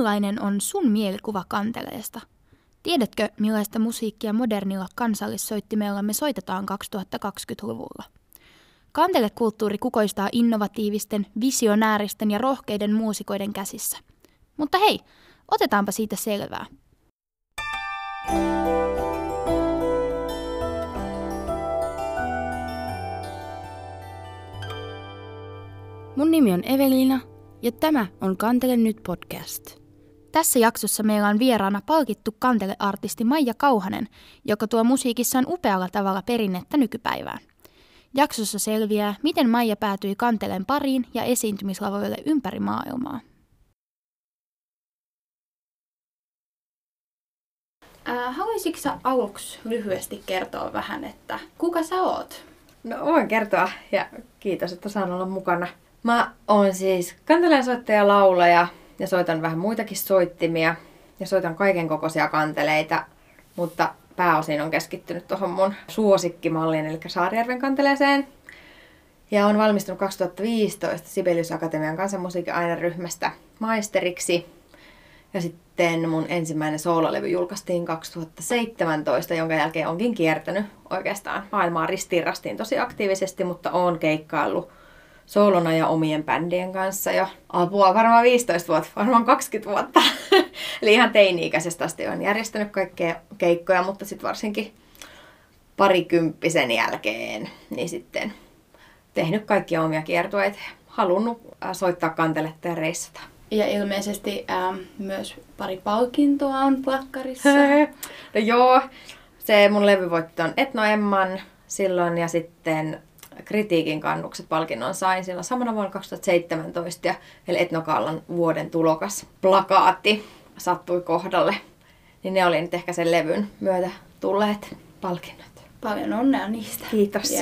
millainen on sun mielikuva kanteleesta? Tiedätkö, millaista musiikkia modernilla kansallissoittimella me soitetaan 2020-luvulla? Kantelekulttuuri kukoistaa innovatiivisten, visionääristen ja rohkeiden muusikoiden käsissä. Mutta hei, otetaanpa siitä selvää. Mun nimi on Evelina ja tämä on Kantele nyt podcast. Tässä jaksossa meillä on vieraana palkittu kanteleartisti Maija Kauhanen, joka tuo musiikissaan upealla tavalla perinnettä nykypäivään. Jaksossa selviää, miten Maija päätyi kanteleen pariin ja esiintymislavoille ympäri maailmaa. Äh, haluaisitko sä aluksi lyhyesti kertoa vähän, että kuka sä oot? No voin kertoa ja kiitos, että saan olla mukana. Mä oon siis kanteleen soittaja, laulaja ja soitan vähän muitakin soittimia ja soitan kaiken kokoisia kanteleita, mutta pääosin on keskittynyt tuohon mun suosikkimalliin, eli Saarijärven kanteleeseen. Ja on valmistunut 2015 Sibelius Akatemian kansanmusiikin aineryhmästä maisteriksi. Ja sitten mun ensimmäinen soololevy julkaistiin 2017, jonka jälkeen onkin kiertänyt oikeastaan maailmaa ristiin rastiin tosi aktiivisesti, mutta on keikkaillut soolona ja omien bändien kanssa jo apua varmaan 15 vuotta, varmaan 20 vuotta. Eli ihan teini-ikäisestä asti olen järjestänyt kaikkea keikkoja, mutta sitten varsinkin parikymppisen jälkeen niin sitten tehnyt kaikkia omia kiertueita. Halunnut äh, soittaa kanteletta ja reissata. Ja ilmeisesti ähm, myös pari palkintoa on plakkarissa. no joo, se mun levyvoitto on Etno Emman silloin ja sitten kritiikin kannukset palkinnon sain silloin samana vuonna 2017, ja, eli Etnokaallan vuoden tulokas plakaatti sattui kohdalle. Niin ne oli nyt ehkä sen levyn myötä tulleet palkinnot. Paljon onnea niistä. Kiitos.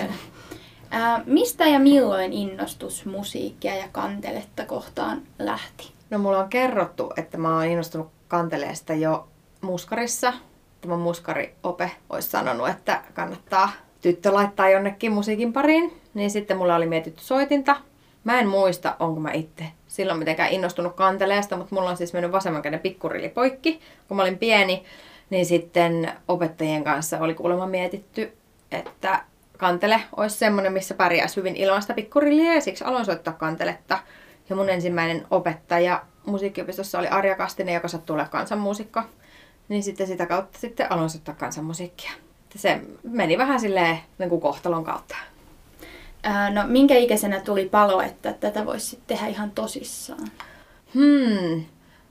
Ää, mistä ja milloin innostus musiikkia ja kanteletta kohtaan lähti? No mulla on kerrottu, että mä oon innostunut kanteleesta jo muskarissa. Tämä muskariope olisi sanonut, että kannattaa tyttö laittaa jonnekin musiikin pariin, niin sitten mulla oli mietitty soitinta. Mä en muista, onko mä itse silloin mitenkään innostunut kanteleesta, mutta mulla on siis mennyt vasemman käden pikkurilli poikki. Kun mä olin pieni, niin sitten opettajien kanssa oli kuulemma mietitty, että kantele olisi semmoinen, missä pärjäisi hyvin ilman sitä pikkurilliä ja siksi aloin soittaa kanteletta. Ja mun ensimmäinen opettaja musiikkiopistossa oli Arja Kastinen, joka sattui olla kansanmuusikko. Niin sitten sitä kautta sitten aloin soittaa kansanmusiikkia se meni vähän silleen niin kuin kohtalon kautta. Ää, no minkä ikäisenä tuli palo, että tätä voisi tehdä ihan tosissaan? Hmm.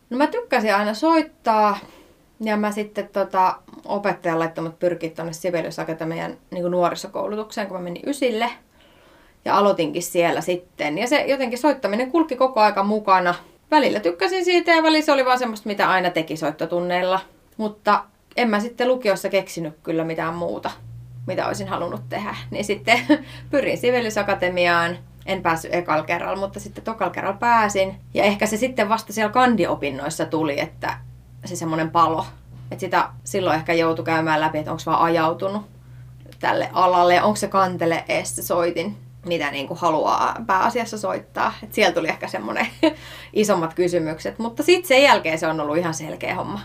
No mä tykkäsin aina soittaa ja mä sitten tota, opettajan laittanut pyrkiä tuonne Sibelius Akatemian niin nuorisokoulutukseen, kun mä menin ysille. Ja aloitinkin siellä sitten. Ja se jotenkin soittaminen kulki koko aika mukana. Välillä tykkäsin siitä ja välillä se oli vaan semmoista, mitä aina teki soittotunneilla. Mutta en mä sitten lukiossa keksinyt kyllä mitään muuta, mitä olisin halunnut tehdä. Niin sitten pyrin Sibeliusakatemiaan. En päässyt ekal kerralla, mutta sitten tokal kerralla pääsin. Ja ehkä se sitten vasta siellä kandiopinnoissa tuli, että se semmoinen palo. Että sitä silloin ehkä joutui käymään läpi, että onko vaan ajautunut tälle alalle ja onko se kantele edes se soitin, mitä niin kuin haluaa pääasiassa soittaa. Et siellä tuli ehkä semmoinen isommat kysymykset, mutta sitten sen jälkeen se on ollut ihan selkeä homma.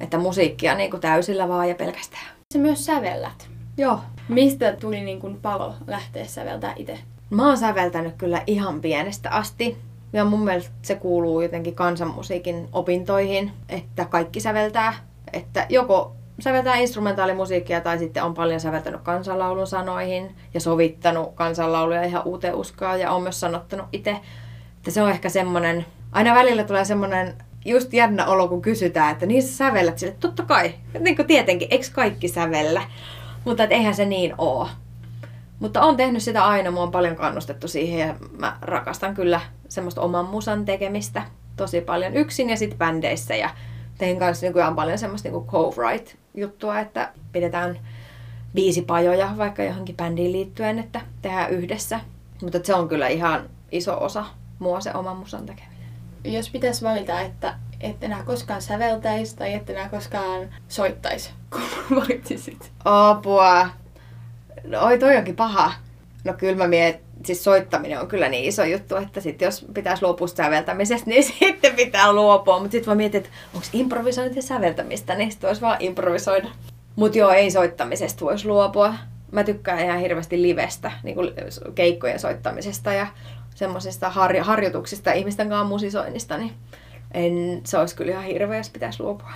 Että musiikkia niin kuin täysillä vaan ja pelkästään. Se myös sävellät. Joo. Mistä tuli niin kuin palo lähteä säveltää itse? Mä oon säveltänyt kyllä ihan pienestä asti. Ja mun mielestä se kuuluu jotenkin kansanmusiikin opintoihin, että kaikki säveltää. Että joko säveltää instrumentaalimusiikkia tai sitten on paljon säveltänyt kansanlaulun sanoihin ja sovittanut kansanlauluja ihan uuteen uskoa ja on myös sanottanut itse. Että se on ehkä semmoinen, aina välillä tulee semmoinen just jännä olo, kun kysytään, että niin sä sävellät sille. Totta kai, niin kuin tietenkin, eikö kaikki sävellä? Mutta et eihän se niin oo. Mutta on tehnyt sitä aina, mua on paljon kannustettu siihen ja mä rakastan kyllä semmoista oman musan tekemistä tosi paljon yksin ja sitten bändeissä ja tein kanssa nykyään paljon semmoista niinku co-write juttua, että pidetään biisipajoja vaikka johonkin bändiin liittyen, että tehdään yhdessä. Mutta se on kyllä ihan iso osa mua se oman musan tekeminen jos pitäisi valita, että et enää koskaan säveltäisi tai et enää koskaan soittaisi, kun valitsisit? Apua. No oi, toi onkin paha. No kyllä mä miet, siis soittaminen on kyllä niin iso juttu, että sit jos pitäisi luopua säveltämisestä, niin sitten pitää luopua. Mutta sitten voi miettiä, että onko improvisointi säveltämistä, niin sitten voisi vaan improvisoida. Mutta joo, ei soittamisesta voisi luopua. Mä tykkään ihan hirveästi livestä, niin kuin keikkojen soittamisesta ja semmoisista har- harjoituksista ihmisten kanssa musisoinnista, niin en, se olisi kyllä ihan hirveä, jos pitäisi luopua.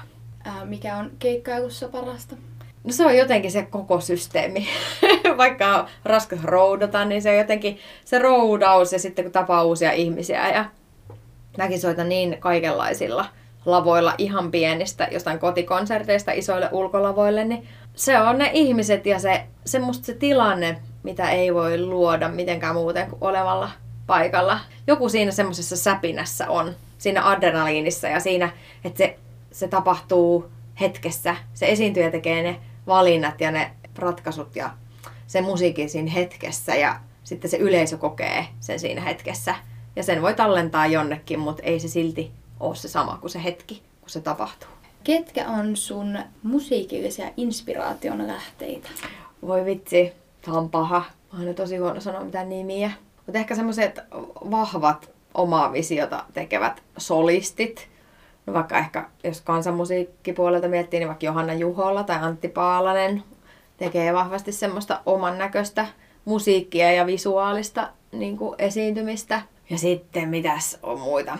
Ää, mikä on keikkailussa parasta? No se on jotenkin se koko systeemi. Vaikka on raskas roudata, niin se on jotenkin se roudaus ja sitten kun tapaa uusia ihmisiä. Ja mäkin soitan niin kaikenlaisilla lavoilla ihan pienistä, jostain kotikonserteista isoille ulkolavoille, niin se on ne ihmiset ja se, semmoista se tilanne, mitä ei voi luoda mitenkään muuten kuin olevalla paikalla. Joku siinä semmoisessa säpinässä on, siinä adrenaliinissa ja siinä, että se, se tapahtuu hetkessä. Se esiintyjä tekee ne valinnat ja ne ratkaisut ja se musiikin siinä hetkessä ja sitten se yleisö kokee sen siinä hetkessä. Ja sen voi tallentaa jonnekin, mutta ei se silti ole se sama kuin se hetki, kun se tapahtuu. Ketkä on sun musiikillisia inspiraation lähteitä? Voi vitsi, tämä on paha. Mä oon tosi huono sanoa mitään nimiä. Mutta ehkä semmoiset vahvat omaa visiota tekevät solistit. No vaikka ehkä, jos kansanmusiikkipuolelta miettii, niin vaikka Johanna Juhola tai Antti Paalanen tekee vahvasti semmoista oman näköistä musiikkia ja visuaalista niin kuin esiintymistä. Ja sitten mitäs on muita?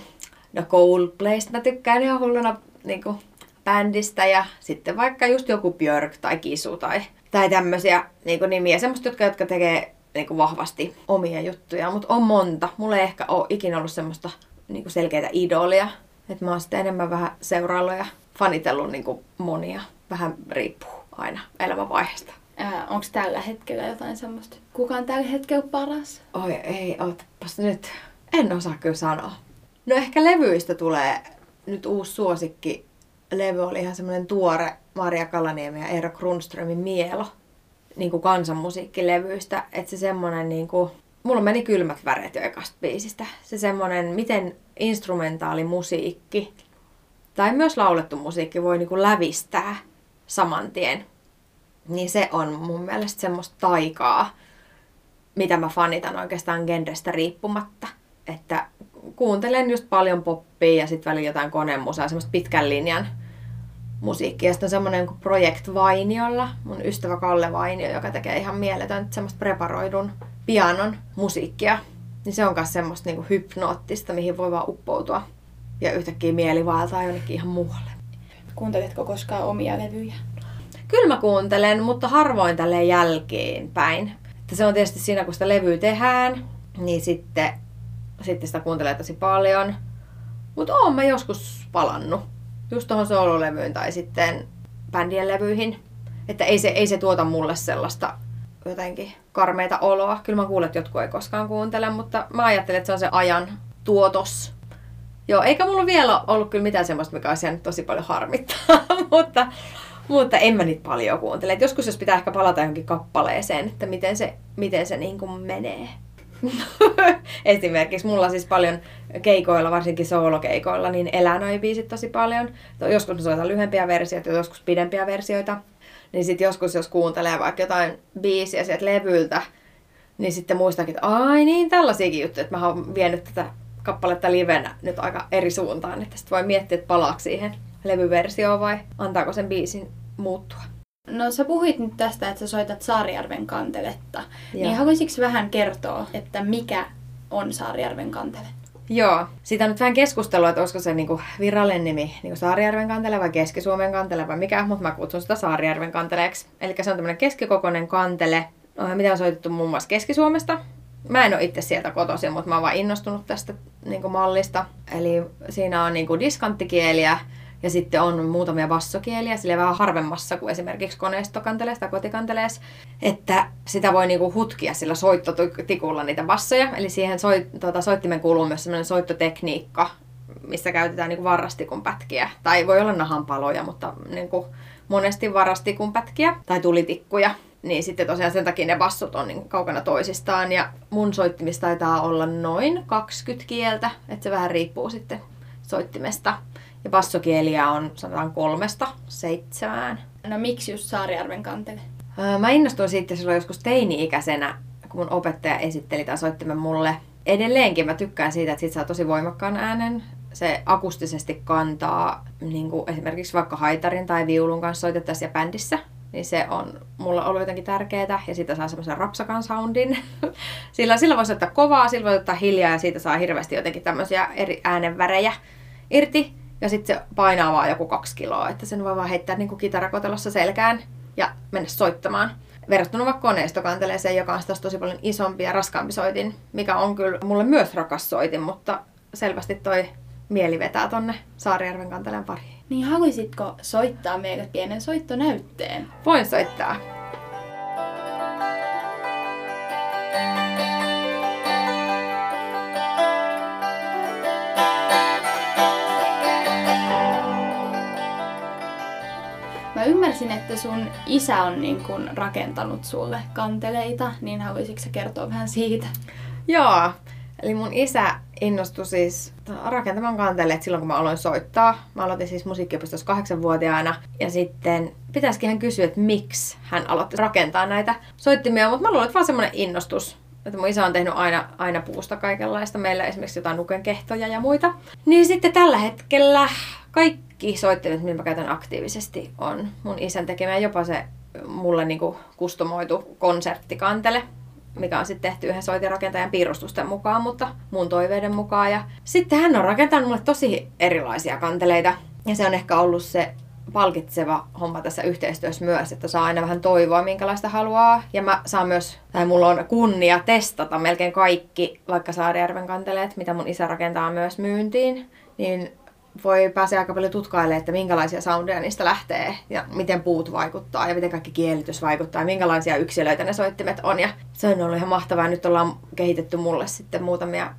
No Coldplaysta mä tykkään ihan hulluna niin kuin bändistä ja sitten vaikka just joku Björk tai Kisu tai, tai tämmöisiä niin kuin nimiä. Semmoista, jotka, jotka tekee niin kuin vahvasti omia juttuja, mutta on monta. Mulla ei ehkä ole ikinä ollut semmoista niin kuin selkeitä idolia. Että mä oon sitten enemmän vähän seuraillut ja fanitellut niin kuin monia. Vähän riippuu aina elämänvaiheesta. Onko tällä hetkellä jotain semmoista? Kuka on tällä hetkellä paras? Oi ei, ootapas nyt. En osaa kyllä sanoa. No ehkä levyistä tulee nyt uusi suosikki. Levy oli ihan semmoinen tuore Maria Kalaniemi ja Eero Grundströmin Mielo niin kuin kansanmusiikkilevyistä. Että se semmoinen niin kuin, mulla meni kylmät väreet jo ekasta biisistä. Se semmoinen, miten instrumentaali musiikki tai myös laulettu musiikki voi niin kuin lävistää saman tien. Niin se on mun mielestä semmoista taikaa, mitä mä fanitan oikeastaan genrestä riippumatta. Että kuuntelen just paljon poppia ja sitten välillä jotain konemusaa, semmoista pitkän linjan musiikkia. Ja sitten on semmoinen kuin Project Vainiolla, mun ystävä Kalle Vainio, joka tekee ihan mieletön semmoista preparoidun pianon musiikkia. Niin se on myös semmoista niinku hypnoottista, mihin voi vaan uppoutua. Ja yhtäkkiä mieli vaeltaa jonnekin ihan muualle. Kuunteletko koskaan omia levyjä? Kyllä mä kuuntelen, mutta harvoin tälleen jälkeenpäin. Että se on tietysti siinä, kun sitä levyä tehdään, niin sitten, sitten sitä kuuntelee tosi paljon. Mutta oon mä joskus palannut just tuohon soololevyyn tai sitten bändien levyihin. Että ei se, ei se tuota mulle sellaista jotenkin karmeita oloa. Kyllä mä kuulen, että jotkut ei koskaan kuuntele, mutta mä ajattelen, että se on se ajan tuotos. Joo, eikä mulla vielä ollut kyllä mitään semmoista, mikä olisi jäänyt tosi paljon harmittaa, mutta, mutta en mä niitä paljon kuuntele. Et joskus jos pitää ehkä palata johonkin kappaleeseen, että miten se, miten se niin kuin menee. Esimerkiksi mulla siis paljon keikoilla, varsinkin soolokeikoilla, niin elää noi biisit tosi paljon. Joskus mä soitan lyhyempiä versioita, joskus pidempiä versioita. Niin sitten joskus, jos kuuntelee vaikka jotain biisiä sieltä levyltä, niin sitten muistakin, että ai niin, tällaisiakin juttuja, että mä oon vienyt tätä kappaletta livenä nyt aika eri suuntaan. Että sitten voi miettiä, että palaako siihen levyversioon vai antaako sen biisin muuttua. No sä puhuit nyt tästä, että sä soitat Saarijärven kanteletta. Niin Joo. Niin haluaisitko vähän kertoa, että mikä on Saarijärven kantele? Joo. Siitä on nyt vähän keskustelua, että olisiko se niinku virallinen nimi niinku Saarijärven kantele vai Keski-Suomen kantele vai mikä, mutta mä kutsun sitä Saarijärven kanteleeksi. Eli se on tämmöinen keskikokoinen kantele, mitä on soitettu muun muassa Keski-Suomesta. Mä en ole itse sieltä kotoisin, mutta mä oon vaan innostunut tästä niinku mallista. Eli siinä on niinku diskanttikieliä, ja sitten on muutamia bassokieliä, sille vähän harvemmassa kuin esimerkiksi koneistokanteleessa tai kotikanteleessa, että sitä voi niinku hutkia sillä soittotikulla niitä bassoja. Eli siihen soit, tuota, soittimen kuuluu myös sellainen soittotekniikka, missä käytetään niinku varrastikun pätkiä. Tai voi olla nahanpaloja, mutta niinku monesti varastikun pätkiä tai tulitikkuja. Niin sitten tosiaan sen takia ne bassot on niin kaukana toisistaan. Ja mun soittimista taitaa olla noin 20 kieltä, että se vähän riippuu sitten soittimesta. Ja bassokieliä on sanotaan kolmesta seitsemään. No miksi just Saarijärven kantele? Mä innostuin siitä silloin joskus teini-ikäisenä, kun mun opettaja esitteli tai soittimen mulle. Edelleenkin mä tykkään siitä, että sit saa tosi voimakkaan äänen. Se akustisesti kantaa niin kuin esimerkiksi vaikka haitarin tai viulun kanssa soitettaisiin ja bändissä niin se on mulla ollut jotenkin tärkeää ja siitä saa semmoisen rapsakan soundin. sillä, sillä voisi ottaa kovaa, sillä voi ottaa hiljaa ja siitä saa hirveästi jotenkin tämmöisiä eri äänenvärejä irti. Ja sitten se painaa vaan joku kaksi kiloa, että sen voi vaan heittää niin kuin kitarakotelossa selkään ja mennä soittamaan. Verrattuna vaikka koneistokanteleeseen, joka on taas tosi paljon isompi ja raskaampi soitin, mikä on kyllä mulle myös rakas soitin, mutta selvästi toi mieli vetää tonne Saarijärven kanteleen pariin. Niin haluaisitko soittaa meille pienen soittonäytteen? Voin soittaa. Mä ymmärsin, että sun isä on niin kun rakentanut sulle kanteleita, niin haluaisitko kertoa vähän siitä? Joo, eli mun isä innostui siis rakentamaan kanteleet silloin, kun mä aloin soittaa. Mä aloitin siis musiikkiopistossa kahdeksanvuotiaana. Ja sitten pitäisikin hän kysyä, että miksi hän aloitti rakentaa näitä soittimia. Mutta mä luulen, että vaan semmoinen innostus. Että mun isä on tehnyt aina, aina puusta kaikenlaista. Meillä esimerkiksi jotain nuken kehtoja ja muita. Niin sitten tällä hetkellä kaikki soittimet, mitä mä käytän aktiivisesti, on mun isän tekemä. Jopa se mulle niinku kustomoitu konserttikantele, mikä on sitten tehty yhden soitinrakentajan piirustusten mukaan, mutta mun toiveiden mukaan. Ja sitten hän on rakentanut mulle tosi erilaisia kanteleita. Ja se on ehkä ollut se palkitseva homma tässä yhteistyössä myös, että saa aina vähän toivoa, minkälaista haluaa. Ja mä saan myös, tai mulla on kunnia testata melkein kaikki, vaikka Saarijärven kanteleet, mitä mun isä rakentaa myös myyntiin. Niin voi pääse aika paljon tutkailemaan, että minkälaisia soundeja niistä lähtee ja miten puut vaikuttaa ja miten kaikki kielitys vaikuttaa ja minkälaisia yksilöitä ne soittimet on. Ja se on ollut ihan mahtavaa. Nyt ollaan kehitetty mulle sitten muutamia,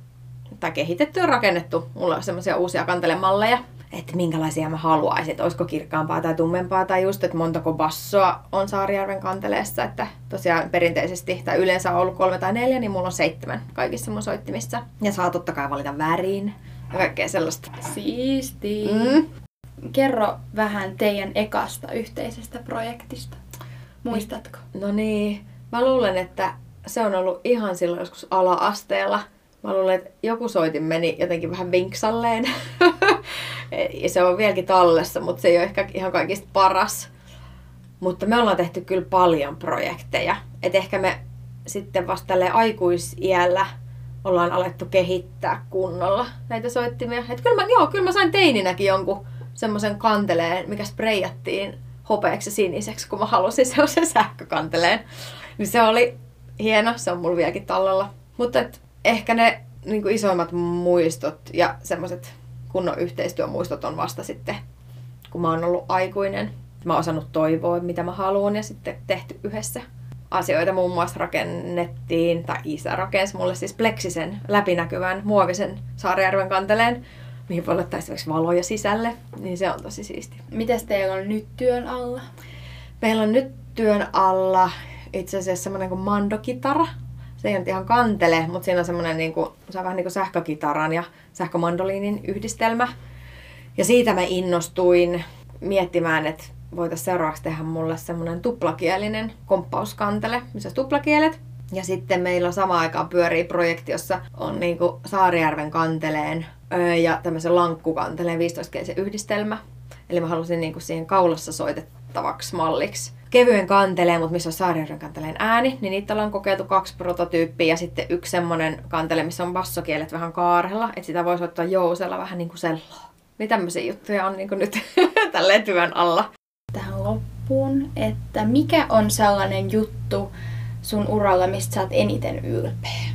tai kehitetty ja rakennettu mulle semmoisia uusia kantelemalleja, että minkälaisia mä haluaisin, että olisiko kirkkaampaa tai tummempaa tai just, että montako bassoa on Saarijärven kanteleessa, että tosiaan perinteisesti tai yleensä on ollut kolme tai neljä, niin mulla on seitsemän kaikissa mun soittimissa. Ja saa totta kai valita väriin, ja kaikkea sellaista. Siisti. Mm. Kerro vähän teidän ekasta yhteisestä projektista. Muistatko? No niin, mä luulen, että se on ollut ihan silloin joskus ala-asteella. Mä luulen, että joku soitin meni jotenkin vähän vinksalleen. ja se on vieläkin tallessa, mutta se ei ole ehkä ihan kaikista paras. Mutta me ollaan tehty kyllä paljon projekteja. Et ehkä me sitten vasta aikuisiällä ollaan alettu kehittää kunnolla näitä soittimia. Et kyllä mä, joo, kyllä mä sain teininäkin jonkun semmoisen kanteleen, mikä spreijattiin hopeaksi ja siniseksi, kun mä halusin sellaisen sähkökanteleen. Niin se oli hieno, se on mulla vieläkin tallella. Mutta ehkä ne niin isoimmat muistot ja semmoiset kunnon yhteistyömuistot on vasta sitten, kun mä oon ollut aikuinen. Mä oon osannut toivoa, mitä mä haluan ja sitten tehty yhdessä asioita muun muassa rakennettiin, tai isä rakensi mulle siis pleksisen läpinäkyvän muovisen Saarijärven kanteleen, mihin voi laittaa esimerkiksi valoja sisälle, niin se on tosi siisti. Mitäs teillä on nyt työn alla? Meillä on nyt työn alla itse asiassa semmoinen kuin mandokitara. Se ei ole ihan kantele, mutta siinä on semmoinen niin kuin, se on vähän niin kuin sähkökitaran ja sähkömandoliinin yhdistelmä. Ja siitä mä innostuin miettimään, että voitaisiin seuraavaksi tehdä mulle semmoinen tuplakielinen komppauskantele, missä tuplakielet. Ja sitten meillä samaan aikaan pyörii projekti, jossa on niin kuin Saarijärven kanteleen ja tämmöisen lankkukanteleen 15 yhdistelmä. Eli mä halusin niin kuin siihen kaulassa soitettavaksi malliksi kevyen kanteleen, mutta missä on Saarijärven kanteleen ääni, niin niitä ollaan kokeiltu kaksi prototyyppiä ja sitten yksi semmoinen kantele, missä on bassokielet vähän kaarella, että sitä voisi ottaa jousella vähän niin kuin selloa. Niin tämmöisiä juttuja on niin kuin nyt tälleen työn alla loppuun, että mikä on sellainen juttu sun uralla, mistä sä oot eniten ylpeä?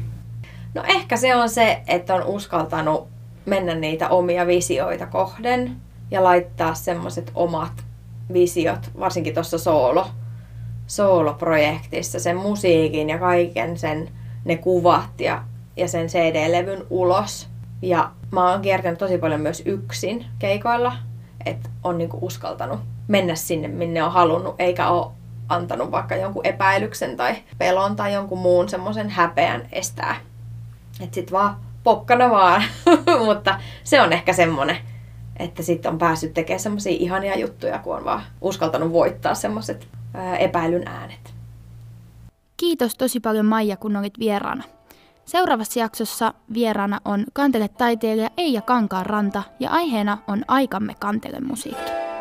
No ehkä se on se, että on uskaltanut mennä niitä omia visioita kohden ja laittaa semmoiset omat visiot, varsinkin tuossa soolo, sooloprojektissa, sen musiikin ja kaiken sen, ne kuvat ja, ja sen CD-levyn ulos. Ja mä oon kiertänyt tosi paljon myös yksin keikoilla, että on niinku uskaltanut mennä sinne, minne on halunnut, eikä ole antanut vaikka jonkun epäilyksen tai pelon tai jonkun muun semmoisen häpeän estää. Että sit vaan pokkana vaan. Mutta se on ehkä semmonen, että sitten on päässyt tekemään semmoisia ihania juttuja, kun on vaan uskaltanut voittaa semmoiset epäilyn äänet. Kiitos tosi paljon Maija, kun olit vieraana. Seuraavassa jaksossa vieraana on kantele-taiteilija Eija Kankaanranta ja aiheena on aikamme kantelemusiikki. musiikki.